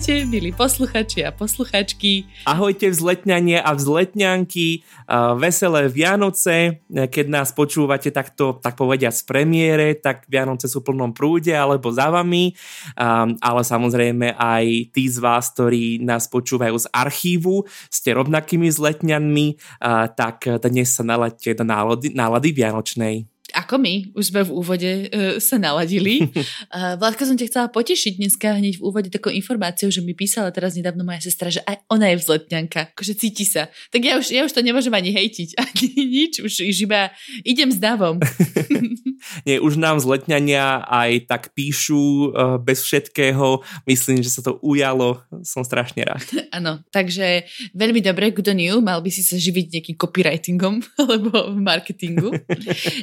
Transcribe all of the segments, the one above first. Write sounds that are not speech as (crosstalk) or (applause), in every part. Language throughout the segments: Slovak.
Ahojte, milí posluchači a posluchačky. Ahojte vzletňanie a vzletňanky, veselé Vianoce. Keď nás počúvate takto, tak povedia z premiére, tak Vianoce sú v plnom prúde alebo za vami, ale samozrejme aj tí z vás, ktorí nás počúvajú z archívu, ste rovnakými vzletňanmi, tak dnes sa naladte do nálady, nálady Vianočnej ako my, už sme v úvode uh, sa naladili. uh, Vládka som ťa chcela potešiť dneska hneď v úvode takou informáciou, že mi písala teraz nedávno moja sestra, že aj ona je vzletňanka, akože cíti sa. Tak ja už, ja už to nemôžem ani hejtiť, ani nič, už, iba idem s davom. Nie, už nám zletňania aj tak píšu uh, bez všetkého. Myslím, že sa to ujalo. Som strašne rád. Áno, takže veľmi dobre, kto new, mal by si sa živiť nejakým copywritingom alebo marketingu.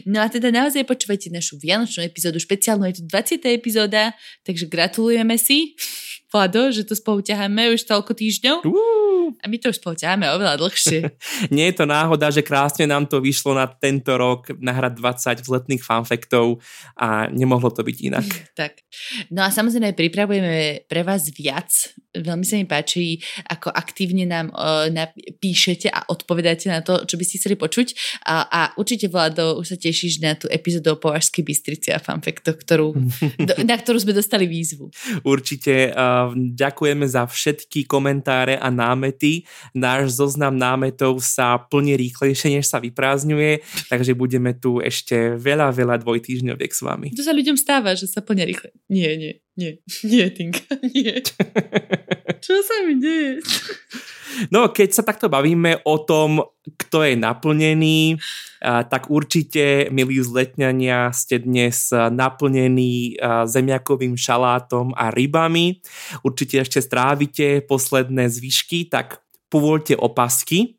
No a teda naozaj počúvajte našu vianočnú epizódu špeciálnu, je to 20. epizóda, takže gratulujeme si, (laughs) Vlado, že to spolu ťaháme už toľko týždňov. Uh. A my to už spolu ťaháme oveľa dlhšie. (laughs) (laughs) Nie je to náhoda, že krásne nám to vyšlo na tento rok nahrať 20 vzletných fanfektov a nemohlo to byť inak. tak. No a samozrejme pripravujeme pre vás viac. Veľmi sa mi páči, ako aktívne nám uh, píšete a odpovedáte na to, čo by ste chceli počuť. A, a určite, Vlado, už sa tešíš na tú epizódu o Považskej Bystrici a fanfektoch, ktorú, do, na ktorú sme dostali výzvu. Určite. Uh, ďakujeme za všetky komentáre a námety. Náš zoznam námetov sa plne rýchlejšie, než sa vyprázdňuje, takže budeme tu ešte veľa, veľa dvojtýždňoviek s vami. To sa ľuďom stáva, že sa plne rýchle. Nie, nie, nie, nie, Tinka, nie. Čo sa mi deje? No, keď sa takto bavíme o tom, kto je naplnený, tak určite, milí zletňania, ste dnes naplnení zemiakovým šalátom a rybami. Určite ešte strávite posledné zvyšky, tak povolte opasky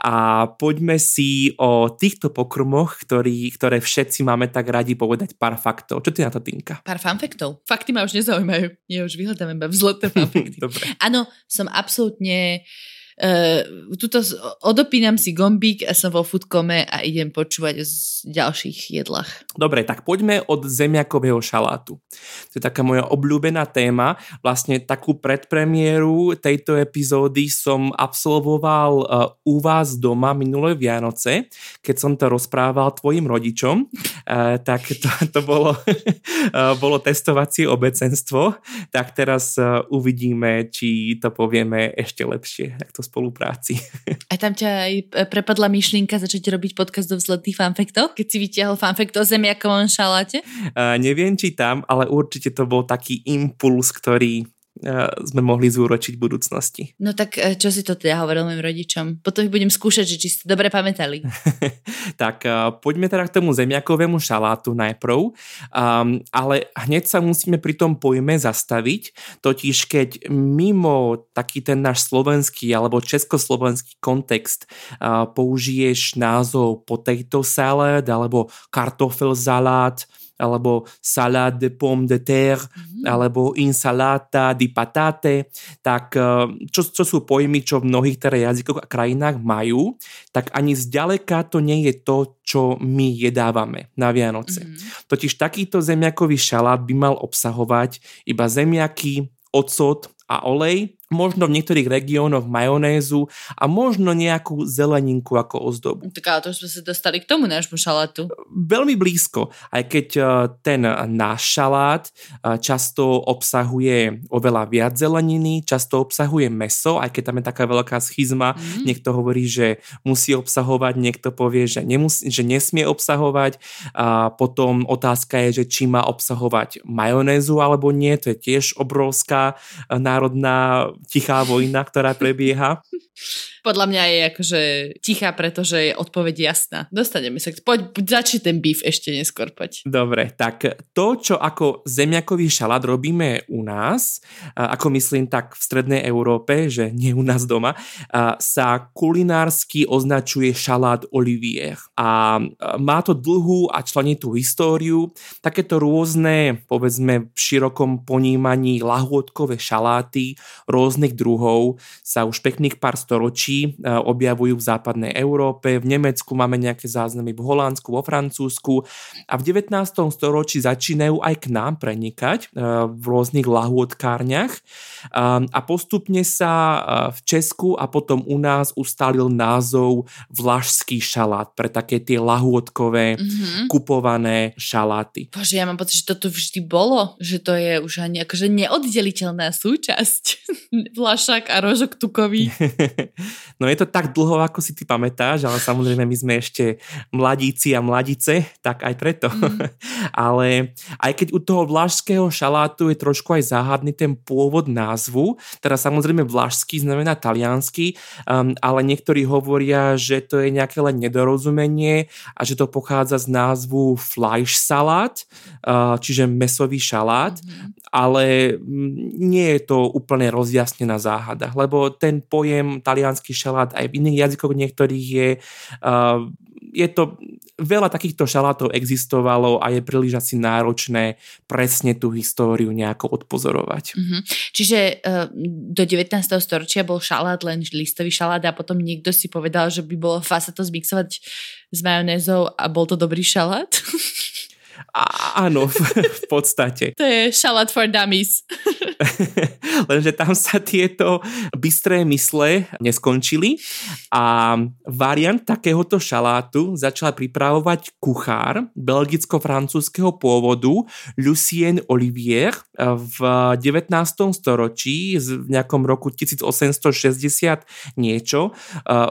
a poďme si o týchto pokrmoch, ktorý, ktoré všetci máme tak radi povedať pár faktov. Čo ty na to, Tinka? Pár fanfaktov. Fakty ma už nezaujímajú. Ja už vyhľadám iba vzletné (laughs) fanfakty. Áno, som absolútne uh, Uh, tuto odopínam si gombík a som vo foodkome a idem počúvať o ďalších jedlách. Dobre, tak poďme od zemiakového šalátu. To je taká moja obľúbená téma. Vlastne takú predpremiéru tejto epizódy som absolvoval uh, u vás doma minulé Vianoce, keď som to rozprával tvojim rodičom. Uh, tak to, to bolo, (laughs) bolo testovacie obecenstvo. Tak teraz uvidíme, či to povieme ešte lepšie, ak to spolupráci. (laughs) A tam ťa aj prepadla myšlienka začať robiť podcast o vzletných fanfektov, keď si vytiahol fanfekt o zemiakovom šaláte? Uh, neviem, či tam, ale určite to bol taký impuls, ktorý sme mohli zúročiť v budúcnosti. No tak e, čo si to teda hovoril mojim rodičom? Potom ich budem skúšať, že či si to dobre pamätali. (laughs) tak e, poďme teda k tomu zemiakovému šalátu najprv, um, ale hneď sa musíme pri tom pojme zastaviť, totiž keď mimo taký ten náš slovenský alebo československý kontext uh, použiješ názov potato salad alebo kartofel salát, alebo salát de pomme de terre, mm-hmm. alebo insalata di patate, tak eh, čo, čo sú pojmy, čo v mnohých teda jazykoch a krajinách majú, tak ani zďaleka to nie je to, čo my jedávame na Vianoce. Mm-hmm. Totiž takýto zemiakový šalát by mal obsahovať iba zemiaky, ocot a olej, možno v niektorých regiónoch majonézu a možno nejakú zeleninku ako ozdobu. Tak ale to sme sa dostali k tomu nášmu šalátu. Veľmi blízko, aj keď e, ten náš šalát e, často obsahuje oveľa viac zeleniny, často obsahuje meso, aj keď tam je taká veľká schizma. Mm. Niekto hovorí, že musí obsahovať, niekto povie, že, nemusí, že nesmie obsahovať. A potom otázka je, že či má obsahovať majonézu alebo nie, to je tiež obrovská e, národná tichá vojna, ktorá prebieha. (laughs) Podľa mňa je akože tichá, pretože je odpoveď jasná. Dostaneme sa. Poď, začni ten býv ešte neskôr, poď. Dobre, tak to, čo ako zemiakový šalát robíme u nás, ako myslím tak v strednej Európe, že nie u nás doma, sa kulinársky označuje šalát olivier. A má to dlhú a členitú históriu. Takéto rôzne, povedzme v širokom ponímaní lahôdkové šaláty rôznych druhov sa už pekných pár storočí storočí objavujú v západnej Európe. V Nemecku máme nejaké záznamy v Holandsku, vo Francúzsku a v 19. storočí začínajú aj k nám prenikať v rôznych lahôdkárniach a postupne sa v Česku a potom u nás ustálil názov vlašský šalát pre také tie lahôdkové mm-hmm. kupované šaláty. Bože, ja mám pocit, že toto vždy bolo, že to je už ani akože neoddeliteľná súčasť (laughs) vlašak a rožok tukový. (laughs) no je to tak dlho, ako si ty pamätáš, ale samozrejme my sme ešte mladíci a mladice, tak aj preto. Mm. (laughs) ale aj keď u toho vlašského šalátu je trošku aj záhadný ten pôvod názvu, teda samozrejme vlašský znamená taliansky, um, ale niektorí hovoria, že to je nejaké len nedorozumenie a že to pochádza z názvu fleisch salát, uh, čiže mesový šalát, ale mm, nie je to úplne rozjasnená záhada, lebo ten pojem talianský šalát aj v iných jazykoch niektorých je, uh, je to, veľa takýchto šalátov existovalo a je príliš asi náročné presne tú históriu nejako odpozorovať. Mm-hmm. Čiže uh, do 19. storočia bol šalát len listový šalát a potom niekto si povedal, že by bolo fá sa to zmixovať s majonézou a bol to dobrý šalát? (laughs) A, áno, v, v podstate. To je šalát for dummies. (laughs) Lenže tam sa tieto bystré mysle neskončili a variant takéhoto šalátu začal pripravovať kuchár belgicko-francúzského pôvodu Lucien Olivier v 19. storočí v nejakom roku 1860 niečo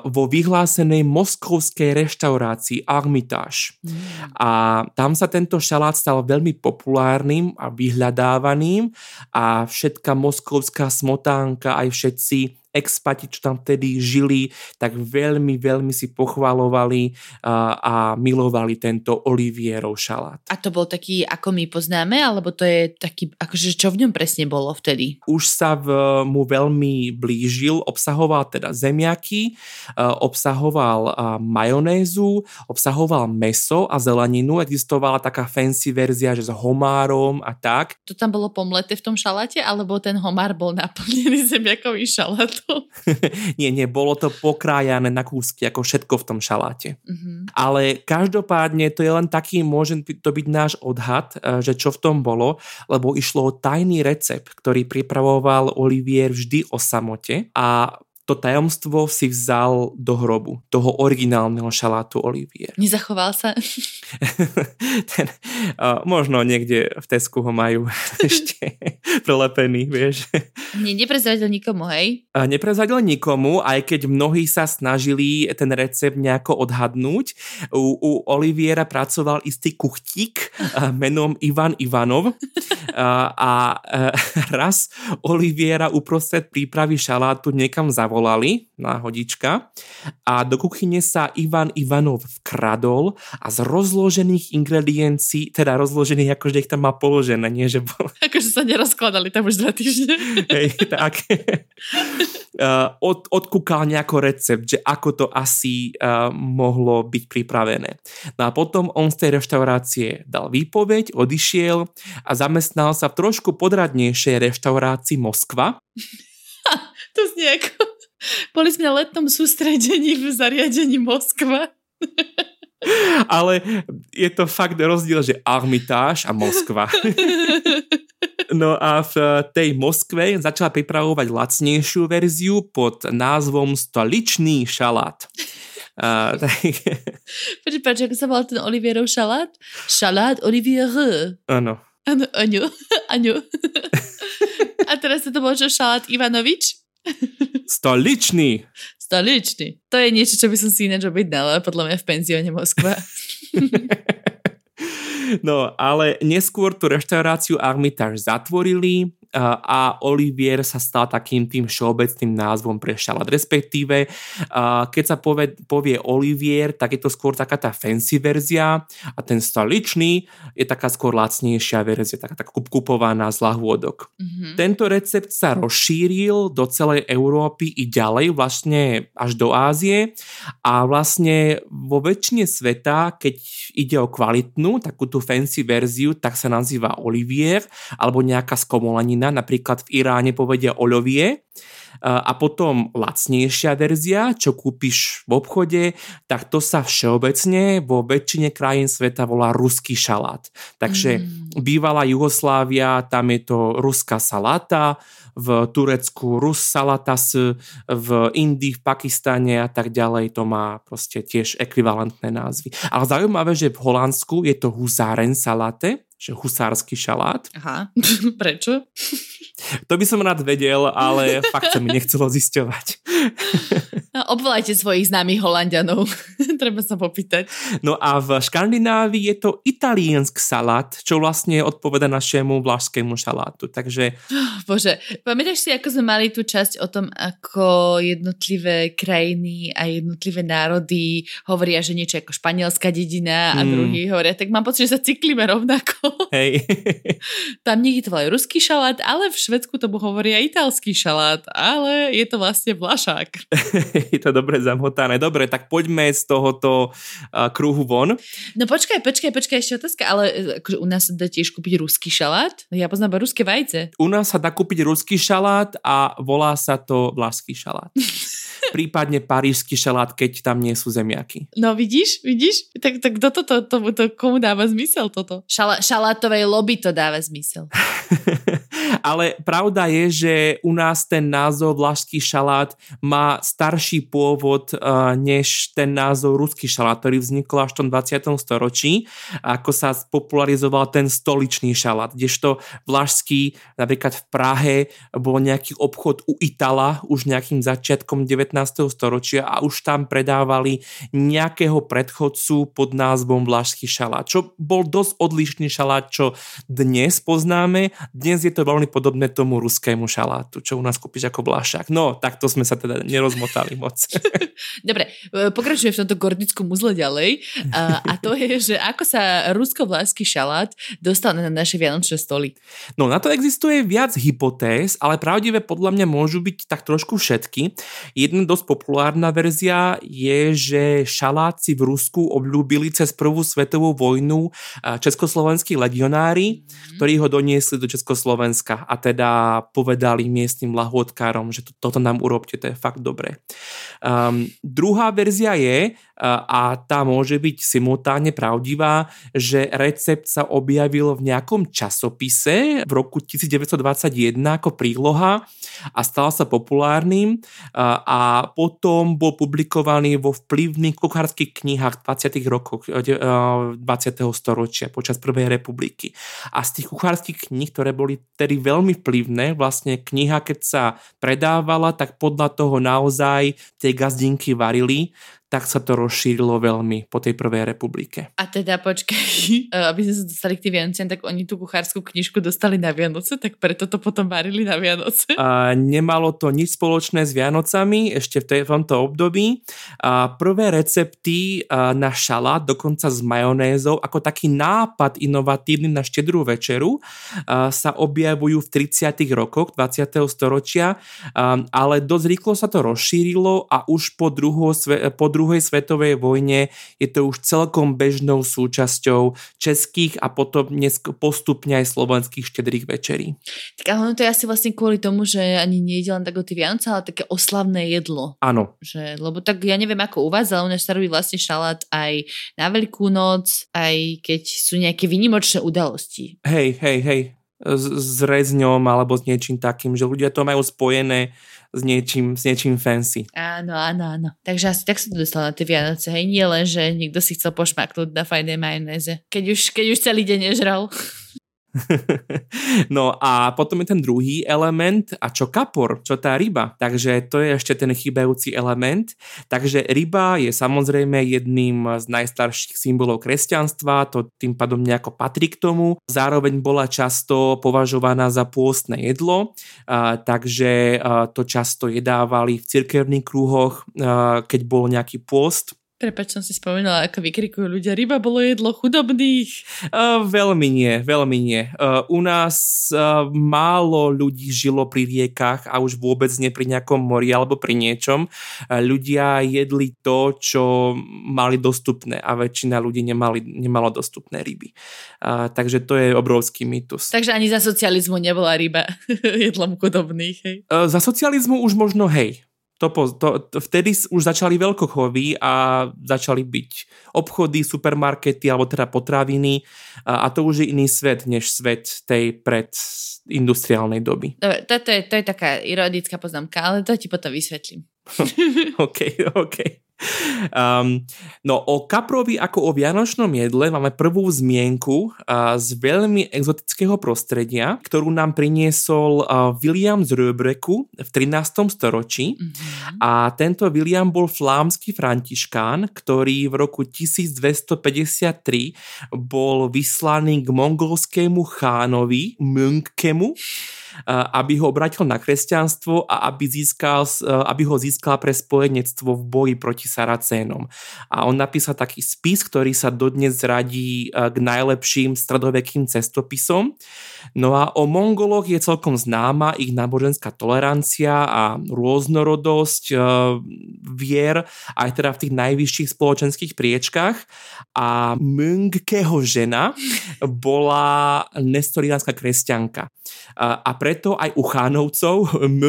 vo vyhlásenej moskovskej reštaurácii Armitage. Mm. A tam sa tento šalát stal veľmi populárnym a vyhľadávaným a všetka moskovská smotánka, aj všetci expati, čo tam vtedy žili, tak veľmi, veľmi si pochvalovali a, milovali tento Olivierov šalát. A to bol taký, ako my poznáme, alebo to je taký, akože čo v ňom presne bolo vtedy? Už sa v, mu veľmi blížil, obsahoval teda zemiaky, obsahoval majonézu, obsahoval meso a zeleninu, existovala taká fancy verzia, že s homárom a tak. To tam bolo pomleté v tom šaláte, alebo ten homár bol naplnený (laughs) zemiakovým šalát? To? (laughs) nie, nie, bolo to pokrájané na kúsky, ako všetko v tom šaláte. Mm-hmm. Ale každopádne to je len taký, môže to byť náš odhad, e, že čo v tom bolo, lebo išlo o tajný recept, ktorý pripravoval Olivier vždy o samote a to tajomstvo si vzal do hrobu, toho originálneho šalátu Olivier. Nezachoval sa? (laughs) Ten, uh, možno niekde v Tesku ho majú (laughs) ešte prelepený, vieš. Nie, neprezradil nikomu, hej? Uh, neprezradil nikomu, aj keď mnohí sa snažili ten recept nejako odhadnúť. U, u Oliviera pracoval istý kuchtík uh, menom Ivan Ivanov uh, a uh, raz Oliviera uprostred prípravy šalátu niekam zavolal zavolali na hodička a do kuchyne sa Ivan Ivanov vkradol a z rozložených ingrediencií, teda rozložených akože ich tam má položené, nie že bol... (laughs) Akože sa nerozkladali tam už dva týždne. (laughs) Hej, tak. (laughs) od, odkúkal nejako recept, že ako to asi uh, mohlo byť pripravené. No a potom on z tej reštaurácie dal výpoveď, odišiel a zamestnal sa v trošku podradnejšej reštaurácii Moskva. to znie ako (laughs) boli sme na letnom sústredení v zariadení Moskva. (laughs) Ale je to fakt rozdiel, že Armitáž a Moskva. (laughs) No a v tej Moskve začala pripravovať lacnejšiu verziu pod názvom Stoličný šalát. Uh, tak... Ako sa volal ten Olivierov šalát? Šalát Olivier. Áno. Áno. A teraz sa to bolo čo, šalát Ivanovič? Stoličný. Stoličný. To je niečo, čo by som si ináč objednala, podľa mňa v penzióne Moskva. (laughs) no, ale neskôr tú reštauráciu Armitage zatvorili, a Olivier sa stal takým tým všeobecným názvom pre šalát. Respektíve, keď sa povie, povie Olivier, tak je to skôr taká tá fancy verzia a ten stoličný je taká skôr lacnejšia verzia, taká, taká kupovaná z lahôdok. Mm-hmm. Tento recept sa rozšíril do celej Európy i ďalej, vlastne až do Ázie a vlastne vo väčšine sveta, keď ide o kvalitnú, takú tú fancy verziu, tak sa nazýva Olivier alebo nejaká skomolanina Čína, napríklad v Iráne povedia oľovie a potom lacnejšia verzia, čo kúpiš v obchode, tak to sa všeobecne vo väčšine krajín sveta volá ruský šalát. Takže mm. bývalá Jugoslávia, tam je to ruská saláta, v Turecku Rus salatas, v Indii, v Pakistane a tak ďalej to má proste tiež ekvivalentné názvy. Ale zaujímavé, že v Holandsku je to Husaren salate, že husársky šalát. Aha, (laughs) prečo? To by som rád vedel, ale (laughs) fakt sa mi nechcelo zisťovať. (laughs) No, obvolajte svojich známych Holandianov. (laughs) Treba sa popýtať. No a v Škandinávii je to italiensk salát, čo vlastne odpoveda našemu vlašskému šalátu. Takže... (gasps) Bože, pamätáš si, ako sme mali tú časť o tom, ako jednotlivé krajiny a jednotlivé národy hovoria, že niečo ako španielská dedina a mm. druhý hovoria, tak mám pocit, že sa cyklíme rovnako. (laughs) Hej. Tam niekde to volajú ruský šalát, ale v Švedsku tomu hovoria italský šalát, ale je to vlastne vlašák. (laughs) je (laughs) to dobre zamotané. Dobre, tak poďme z tohoto uh, kruhu von. No počkaj, počkaj, počkaj, ešte otázka, ale akože u nás sa dá tiež kúpiť ruský šalát? Ja poznám ruské vajce. U nás sa dá kúpiť ruský šalát a volá sa to vlašský šalát. (laughs) prípadne parížský šalát, keď tam nie sú zemiaky. No vidíš, vidíš? Tak, tak kto to, to, to, to, komu dáva zmysel toto? Šala, šalátovej lobby to dáva zmysel. (laughs) Ale pravda je, že u nás ten názov vlašský šalát má starší pôvod uh, než ten názov ruský šalát, ktorý vznikol až v tom 20. storočí, ako sa popularizoval ten stoličný šalát, kdežto vlašský napríklad v Prahe bol nejaký obchod u Itala už nejakým začiatkom 19 storočia a už tam predávali nejakého predchodcu pod názvom Vlašský šalát, čo bol dosť odlišný šalát, čo dnes poznáme. Dnes je to veľmi podobné tomu ruskému šalátu, čo u nás kúpiš ako Vlašák. No, takto sme sa teda nerozmotali moc. (laughs) Dobre, e, pokračujem v tomto gordickom uzle ďalej. A, a to je, že ako sa rusko-vlášsky šalát dostal na naše vianočné stoly. No, na to existuje viac hypotéz, ale pravdivé podľa mňa môžu byť tak trošku všetky. Jedna dosť populárna verzia je, že šaláci v Rusku obľúbili cez prvú svetovú vojnu československí legionári, mm. ktorí ho doniesli do Československa a teda povedali miestnym lahôdkárom, že to, toto nám urobte, to je fakt dobré. Um, druhá verzia je, a tá môže byť simultánne pravdivá, že recept sa objavil v nejakom časopise v roku 1921 ako príloha a stal sa populárnym a potom bol publikovaný vo vplyvných kuchárských knihách 20. rokoch 20. storočia počas Prvej republiky. A z tých kuchárskych kníh, ktoré boli tedy veľmi vplyvné, vlastne kniha, keď sa predávala, tak podľa toho naozaj tie gazdinky varili, tak sa to rozšírilo veľmi po tej prvej republike. A teda počkaj, (laughs) aby sme sa dostali k tým Vianociam, tak oni tú kuchárskú knižku dostali na Vianoce, tak preto to potom varili na Vianoce? A nemalo to nič spoločné s Vianocami ešte v, tej, v tomto období. A prvé recepty na šalát, dokonca s majonézou, ako taký nápad inovatívny na štedrú večeru, sa objavujú v 30. rokoch 20. storočia, ale dosť rýchlo sa to rozšírilo a už po, druho, po druhej svetovej vojne je to už celkom bežnou súčasťou českých a potom postupne aj slovenských štedrých večerí. Tak ale to je asi vlastne kvôli tomu, že ani nie ide len tak o tie Vianoce, ale také oslavné jedlo. Áno. Že, lebo tak ja neviem ako u vás, ale u nás sa robí vlastne šalát aj na Veľkú noc, aj keď sú nejaké vynimočné udalosti. Hej, hej, hej s, rezňom alebo s niečím takým, že ľudia to majú spojené s niečím, s niečím fancy. Áno, áno, áno. Takže asi tak sa to dostalo na tie Vianoce. Hej, nie len, že niekto si chcel pošmaknúť na fajnej majonéze. Keď už, keď už celý deň nežral. (laughs) no a potom je ten druhý element a čo kapor, čo tá ryba. Takže to je ešte ten chýbajúci element. Takže ryba je samozrejme jedným z najstarších symbolov kresťanstva, to tým pádom nejako patrí k tomu. Zároveň bola často považovaná za pôstne jedlo, takže to často jedávali v cirkevných krúhoch, keď bol nejaký pôst Prepač, som si spomenula, ako vykrikujú ľudia, ryba bolo jedlo chudobných. Uh, veľmi nie, veľmi nie. Uh, u nás uh, málo ľudí žilo pri riekach a už vôbec nie pri nejakom mori alebo pri niečom. Uh, ľudia jedli to, čo mali dostupné a väčšina ľudí nemali, nemalo dostupné ryby. Uh, takže to je obrovský mýtus. Takže ani za socializmu nebola ryba (laughs) jedlom chudobných, hej? Uh, za socializmu už možno hej to, to, to, vtedy už začali veľkochovy a začali byť obchody, supermarkety alebo teda potraviny a, a to už je iný svet než svet tej predindustriálnej doby. Dobre, to, to, je, to je taká ironická poznámka, ale to ti potom vysvetlím. (laughs) OK, OK. Um, no o kaprovi ako o vianočnom jedle máme prvú zmienku uh, z veľmi exotického prostredia, ktorú nám priniesol uh, William z Röbreku v 13. storočí. Mm-hmm. A tento William bol flámsky františkán, ktorý v roku 1253 bol vyslaný k mongolskému chánovi Münkkemu aby ho obratil na kresťanstvo a aby, získal, aby ho získal pre spojenectvo v boji proti Saracénom. A on napísal taký spis, ktorý sa dodnes radí k najlepším stredovekým cestopisom. No a o Mongoloch je celkom známa ich náboženská tolerancia a rôznorodosť vier aj teda v tých najvyšších spoločenských priečkách a Mungkeho žena bola nestoriánska kresťanka. A preto aj u chánovcov, (laughs)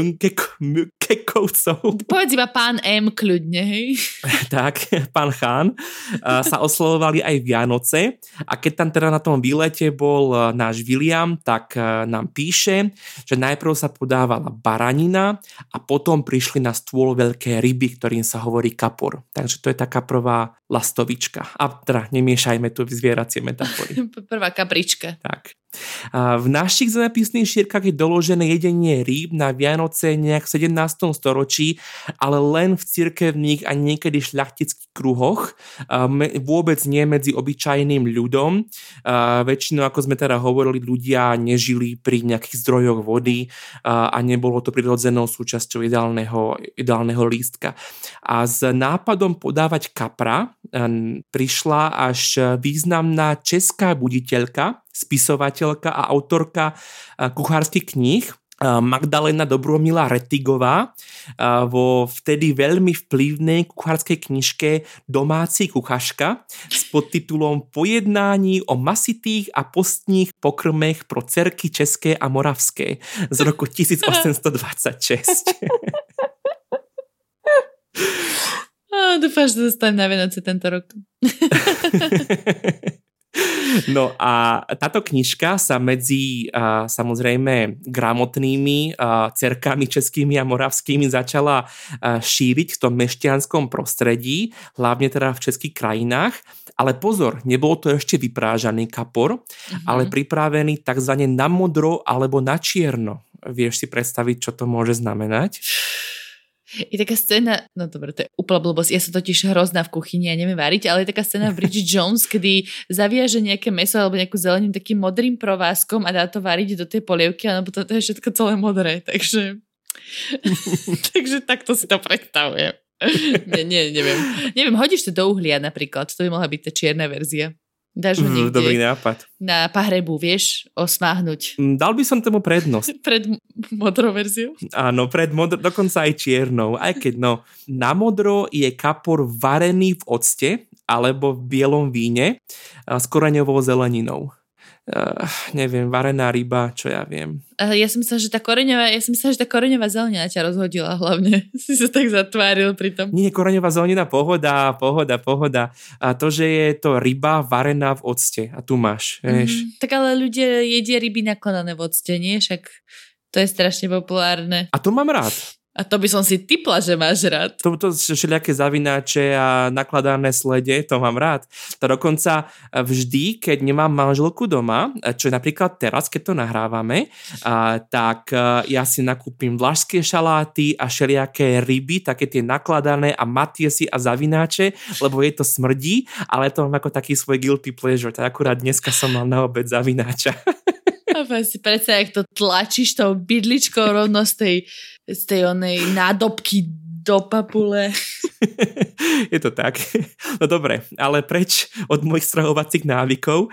Münkekovcov. Povedz iba pán M kľudne, hej. (laughs) tak, pán Chán, sa oslovovali aj Vianoce a keď tam teda na tom výlete bol náš William, tak nám píše, že najprv sa podávala baranina a potom prišli na stôl veľké ryby, ktorým sa hovorí kapor. Takže to je taká prvá lastovička. A teda nemiešajme tu zvieracie metafory. (laughs) Prvá kaprička. Tak. V našich zemepisných šírkach je doložené jedenie rýb na Vianoce nejak v 17. storočí, ale len v cirkevných a niekedy šľachtických kruhoch, vôbec nie medzi obyčajným ľudom. Väčšinou, ako sme teda hovorili, ľudia nežili pri nejakých zdrojoch vody a nebolo to prirodzenou súčasťou ideálneho, ideálneho lístka. A s nápadom podávať kapra prišla až významná česká buditeľka, spisovateľka a autorka kuchárskych kníh Magdalena Dobromila Retigová vo vtedy veľmi vplyvnej kuchárskej knižke Domáci kuchaška s podtitulom Pojednání o masitých a postních pokrmech pro cerky české a moravské z roku 1826. (laughs) Dúfam, že dostanem na Vianoce tento rok. (laughs) No a táto knižka sa medzi a, samozrejme gramotnými a, cerkami českými a moravskými začala a, šíriť v tom mešťanskom prostredí, hlavne teda v českých krajinách. Ale pozor, nebol to ešte vyprážaný kapor, mm-hmm. ale pripravený tzv. na modro alebo na čierno. Vieš si predstaviť, čo to môže znamenať? Je taká scéna, no dobre, to je úplná blbosť, ja som totiž hrozná v kuchyni a neviem variť, ale je taká scéna v Bridget Jones, kedy zaviaže nejaké meso alebo nejakú zeleninu takým modrým provázkom a dá to variť do tej polievky a potom to je všetko celé modré, takže (laughs) takže takto si to predstavujem. (laughs) nie, nie, neviem. Neviem, hodíš to do uhlia napríklad, to by mohla byť tá čierna verzia. Dáš ho mm, niekde Dobrý nápad. na pahrebu, vieš, osmáhnuť. Mm, dal by som tomu prednosť. (laughs) pred modrou verziou? Áno, pred modro, dokonca aj čiernou. Aj keď, no, na modro je kapor varený v octe alebo v bielom víne s koreňovou zeleninou uh, neviem, varená ryba, čo ja viem. Uh, ja som myslela, že tá koreňová, ja som myslela, že tá koreňová zelenina ťa rozhodila hlavne. (laughs) si sa tak zatváril pri tom. Nie, koreňová zelenina, pohoda, pohoda, pohoda. A to, že je to ryba varená v octe. A tu máš, vieš. Mm, tak ale ľudia jedia ryby nakladané v octe, nie? Však to je strašne populárne. A to mám rád. A to by som si typla, že máš rád. To, to všelijaké zavináče a nakladané slede, to mám rád. To dokonca vždy, keď nemám manželku doma, čo je napríklad teraz, keď to nahrávame, a, tak a, ja si nakúpim vlašské šaláty a všelijaké ryby, také tie nakladané a matiesy a zavináče, lebo je to smrdí, ale to mám ako taký svoj guilty pleasure. Tak akurát dneska som mal na obed zavináča. A si predsa, jak to tlačíš tou bydličkou rovno z tej, z tej onej nádobky do papule. (laughs) je to tak. No dobre, ale preč od mojich strahovacích návykov um,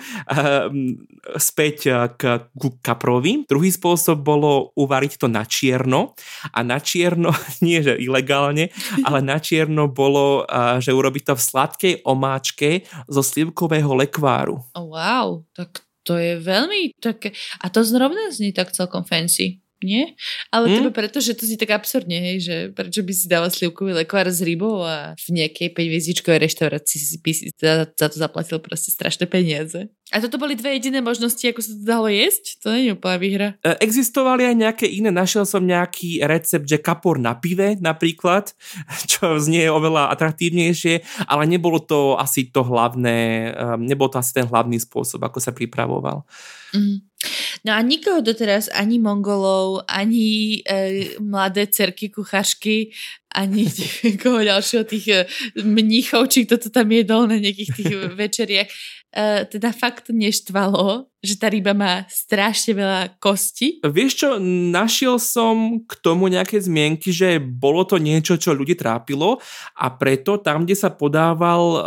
späť eh, k, k kaprovi. Druhý spôsob bolo uvariť to na čierno a na čierno, (laughs) nie že ilegálne, ale na čierno bolo, uh, že urobiť to v sladkej omáčke zo slivkového lekváru. Oh, wow, tak to je veľmi také... A to zrovna znie tak celkom fancy nie? Ale hmm? tebe preto, že to si tak absurdne, hej, že prečo by si dával slivkový lekvár s rybou a v nejakej 5 reštaurácii si by si za, za to zaplatil proste strašné peniaze. A toto boli dve jediné možnosti, ako sa to dalo jesť? To nie je úplná výhra. E, existovali aj nejaké iné. Našiel som nejaký recept, že kapor na pive napríklad, (laughs) čo znie oveľa atraktívnejšie, ale nebolo to asi to hlavné, e, nebol to asi ten hlavný spôsob, ako sa pripravoval. Mm. No a nikoho doteraz, ani Mongolov, ani e, mladé cerky kuchašky, ani (laughs) koho ďalšieho tých e, mníchov, či kto to tam jedol na nejakých tých (laughs) večeriach, e, teda fakt neštvalo, že tá ryba má strašne veľa kosti. Vieš čo, našiel som k tomu nejaké zmienky, že bolo to niečo, čo ľudí trápilo a preto tam, kde sa podával uh,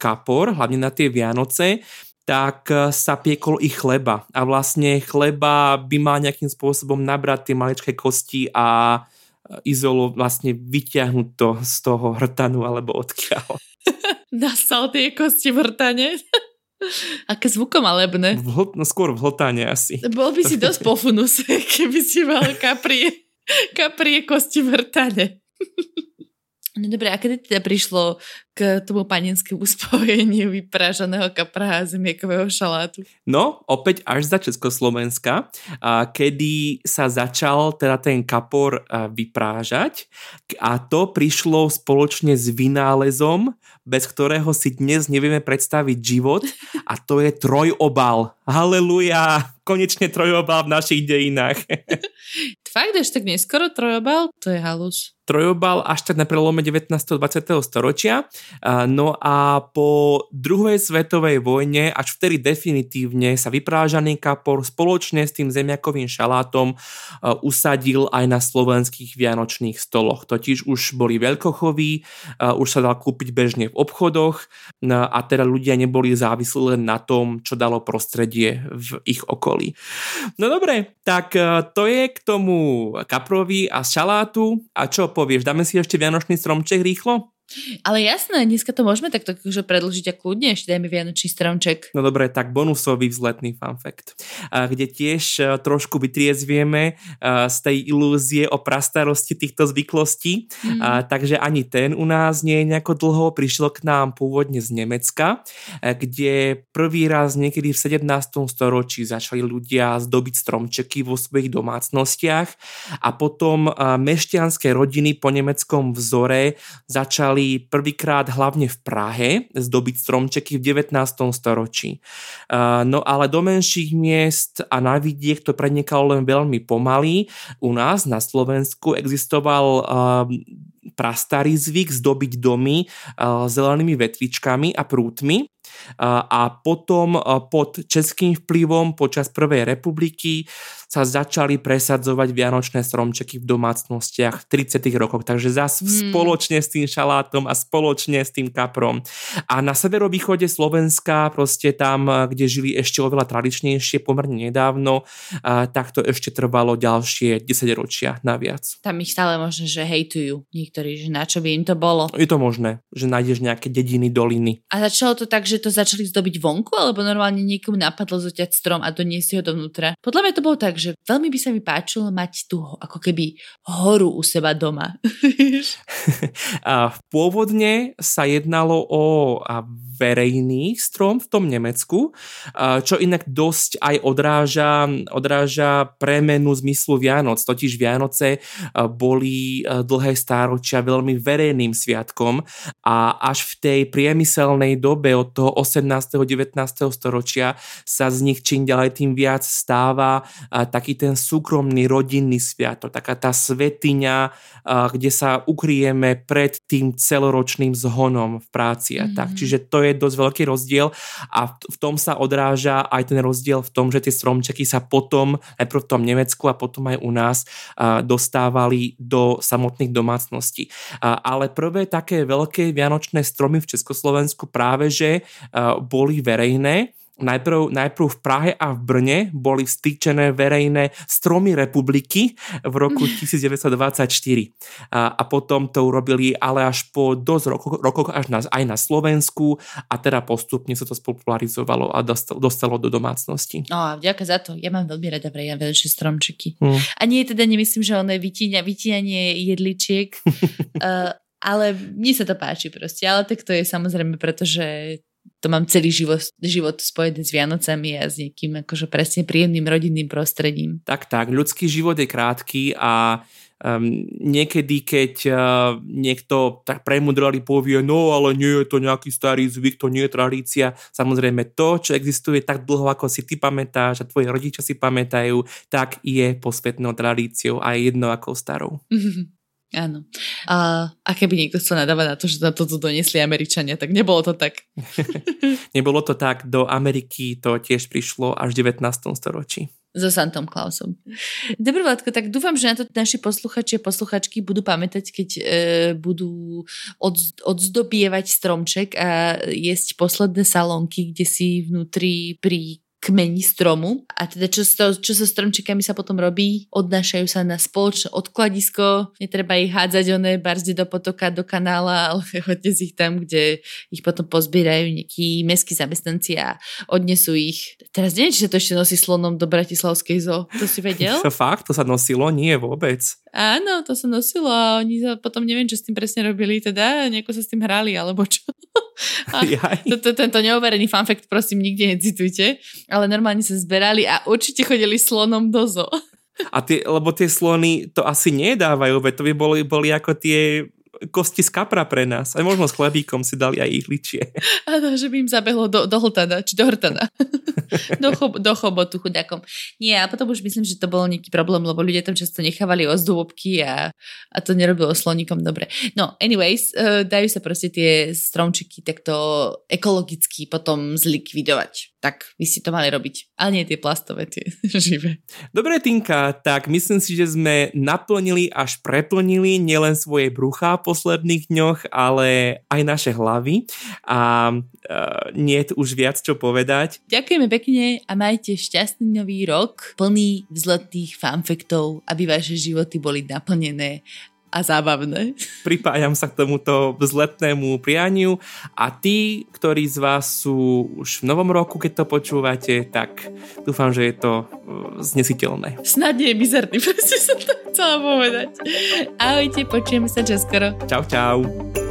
kapor, hlavne na tie Vianoce, tak eh, sa piekol i chleba. A vlastne chleba by mal nejakým spôsobom nabrať tie maličké kosti a eh, izolo vlastne vyťahnuť to z toho hrtanu alebo odkiaľ. (laughs) Nasal tie kosti v hrtane? (laughs) Aké zvukom alebné. Vhl- no skôr v hltane asi. Bol by si (laughs) dosť pofunus, keby si mal kaprie, kaprie kosti v hrtane. No dobre, a kedy teda prišlo k tomu paninskému (laughs) spojeniu vyprážaného kapra a zemiekového šalátu? No, opäť až za Československa, kedy sa začal teda ten kapor vyprážať a to prišlo spoločne s vynálezom, bez ktorého si dnes nevieme predstaviť život a to je trojobal. Haleluja! Konečne trojobal v našich dejinách. (laughs) Fakt, až tak neskoro trojobal? To je halus trojobal až tak na prelome 19. 20. storočia. No a po druhej svetovej vojne, až vtedy definitívne sa vyprážaný kapor spoločne s tým zemiakovým šalátom usadil aj na slovenských vianočných stoloch. Totiž už boli veľkochoví, už sa dal kúpiť bežne v obchodoch no a teda ľudia neboli závislí len na tom, čo dalo prostredie v ich okolí. No dobre, tak to je k tomu kaprovi a šalátu. A čo povieš? Dáme si ešte Vianočný stromček rýchlo? Ale jasné, dneska to môžeme takto akože predlžiť a kľudne ešte dajme Vianočný stromček. No dobre, tak bonusový vzletný fun fact, kde tiež e, trošku vytriezvieme e, z tej ilúzie o prastarosti týchto zvyklostí. Mm. Takže ani ten u nás nie je nejako dlho, prišiel k nám pôvodne z Nemecka, e, kde prvý raz niekedy v 17. storočí začali ľudia zdobiť stromčeky vo svojich domácnostiach a potom mešťanské rodiny po nemeckom vzore začali začali prvýkrát hlavne v Prahe zdobiť stromčeky v 19. storočí. No ale do menších miest a na vidiek to prenikalo len veľmi pomaly. U nás na Slovensku existoval prastarý zvyk zdobiť domy zelenými vetvičkami a prútmi a potom pod českým vplyvom počas Prvej republiky sa začali presadzovať vianočné stromčeky v domácnostiach v 30. rokoch. Takže zas hmm. spoločne s tým šalátom a spoločne s tým kaprom. A na severovýchode Slovenska, proste tam, kde žili ešte oveľa tradičnejšie, pomerne nedávno, tak to ešte trvalo ďalšie 10 ročia naviac. Tam ich stále možno, že hejtujú niektorí, že na čo by im to bolo. Je to možné, že nájdeš nejaké dediny, doliny. A začalo to tak, že to začali zdobiť vonku, alebo normálne niekomu napadlo zoťať strom a doniesť ho dovnútra. Podľa mňa to bolo tak, že veľmi by sa mi páčilo mať tu ako keby horu u seba doma. (laughs) a pôvodne sa jednalo o verejný strom v tom Nemecku, čo inak dosť aj odráža, odráža premenu zmyslu Vianoc. Totiž Vianoce boli dlhé stáročia veľmi verejným sviatkom a až v tej priemyselnej dobe od toho 18. 19. storočia sa z nich čím ďalej tým viac stáva taký ten súkromný rodinný sviatok, taká tá svetiňa, kde sa ukrieme pred tým celoročným zhonom v práci a tak. Mm. Čiže to je je dosť veľký rozdiel a v tom sa odráža aj ten rozdiel v tom, že tie stromčeky sa potom, najprv v tom Nemecku a potom aj u nás, dostávali do samotných domácností. Ale prvé také veľké vianočné stromy v Československu práve, že boli verejné Najprv, najprv v Prahe a v Brne boli vstýčené verejné stromy republiky v roku (laughs) 1924. A, a potom to urobili ale až po dosť rokoch, rokoch až na, aj na Slovensku a teda postupne sa to spopularizovalo a dostalo, dostalo do domácnosti. No a vďaka za to. Ja mám veľmi rada veľšie stromčeky. Hmm. A nie teda nemyslím, že ono je vytíňa, vytíňanie jedličiek, uh, (laughs) ale mne sa to páči proste. Ale tak to je samozrejme, pretože to mám celý život, život spojený s Vianocami a s niekým akože presne príjemným rodinným prostredím. Tak, tak. Ľudský život je krátky a um, niekedy, keď uh, niekto tak premudrali povie, no ale nie je to nejaký starý zvyk, to nie je tradícia. Samozrejme to, čo existuje tak dlho, ako si ty pamätáš a tvoji rodičia si pamätajú, tak je posvetnou tradíciou a jedno ako starou. (laughs) Áno. A, a keby niekto chcel nadávať na to, že na toto donesli Američania, tak nebolo to tak. (laughs) nebolo to tak. Do Ameriky to tiež prišlo až v 19. storočí. So Santom Klausom. Dobre, Vládko, tak dúfam, že na to naši posluchači a posluchačky budú pamätať, keď e, budú od, odzdobievať stromček a jesť posledné salónky, kde si vnútri pri kmeni stromu. A teda čo, to, čo so stromčekami sa potom robí? Odnášajú sa na spoločné odkladisko, netreba ich hádzať oné barzde do potoka, do kanála, ale (laughs) hodne ich tam, kde ich potom pozbierajú nejakí mestskí zamestnanci a odnesú ich. Teraz neviem, či sa to ešte nosí slonom do Bratislavskej zo. To si (laughs) vedel? To fakt, to sa nosilo? Nie vôbec. Áno, to sa nosilo a oni sa potom neviem, čo s tým presne robili, teda nejako sa s tým hrali, alebo čo. (laughs) A to, to, tento neoverený fanfakt prosím nikde necitujte, ale normálne sa zberali a určite chodili slonom do zo. A tie, lebo tie slony to asi nedávajú, veď to by boli, boli ako tie kosti z kapra pre nás. Aj možno s chlebíkom si dali aj ihličie. (laughs) Áno, že by im zabehlo do, do hltana, či do hrtana. (laughs) do, chob, do chobotu chudakom. Nie, a potom už myslím, že to bol nejaký problém, lebo ľudia tam často nechávali ozdôbky a, a to nerobilo sloníkom dobre. No, anyways, uh, dajú sa proste tie stromčiky takto ekologicky potom zlikvidovať tak vy ste to mali robiť. Ale nie tie plastové, tie (laughs) živé. Dobre, Tinka, tak myslím si, že sme naplnili až preplnili nielen svoje brucha posledných dňoch, ale aj naše hlavy. A uh, nie je už viac čo povedať. Ďakujeme pekne a majte šťastný nový rok, plný vzletných fanfektov, aby vaše životy boli naplnené a zábavné. Pripájam sa k tomuto vzletnému prianiu a tí, ktorí z vás sú už v novom roku, keď to počúvate, tak dúfam, že je to uh, znesiteľné. Snad nie je mizerný, (laughs) proste som to chcela povedať. Ahojte, počujeme sa čoskoro. Čau, čau.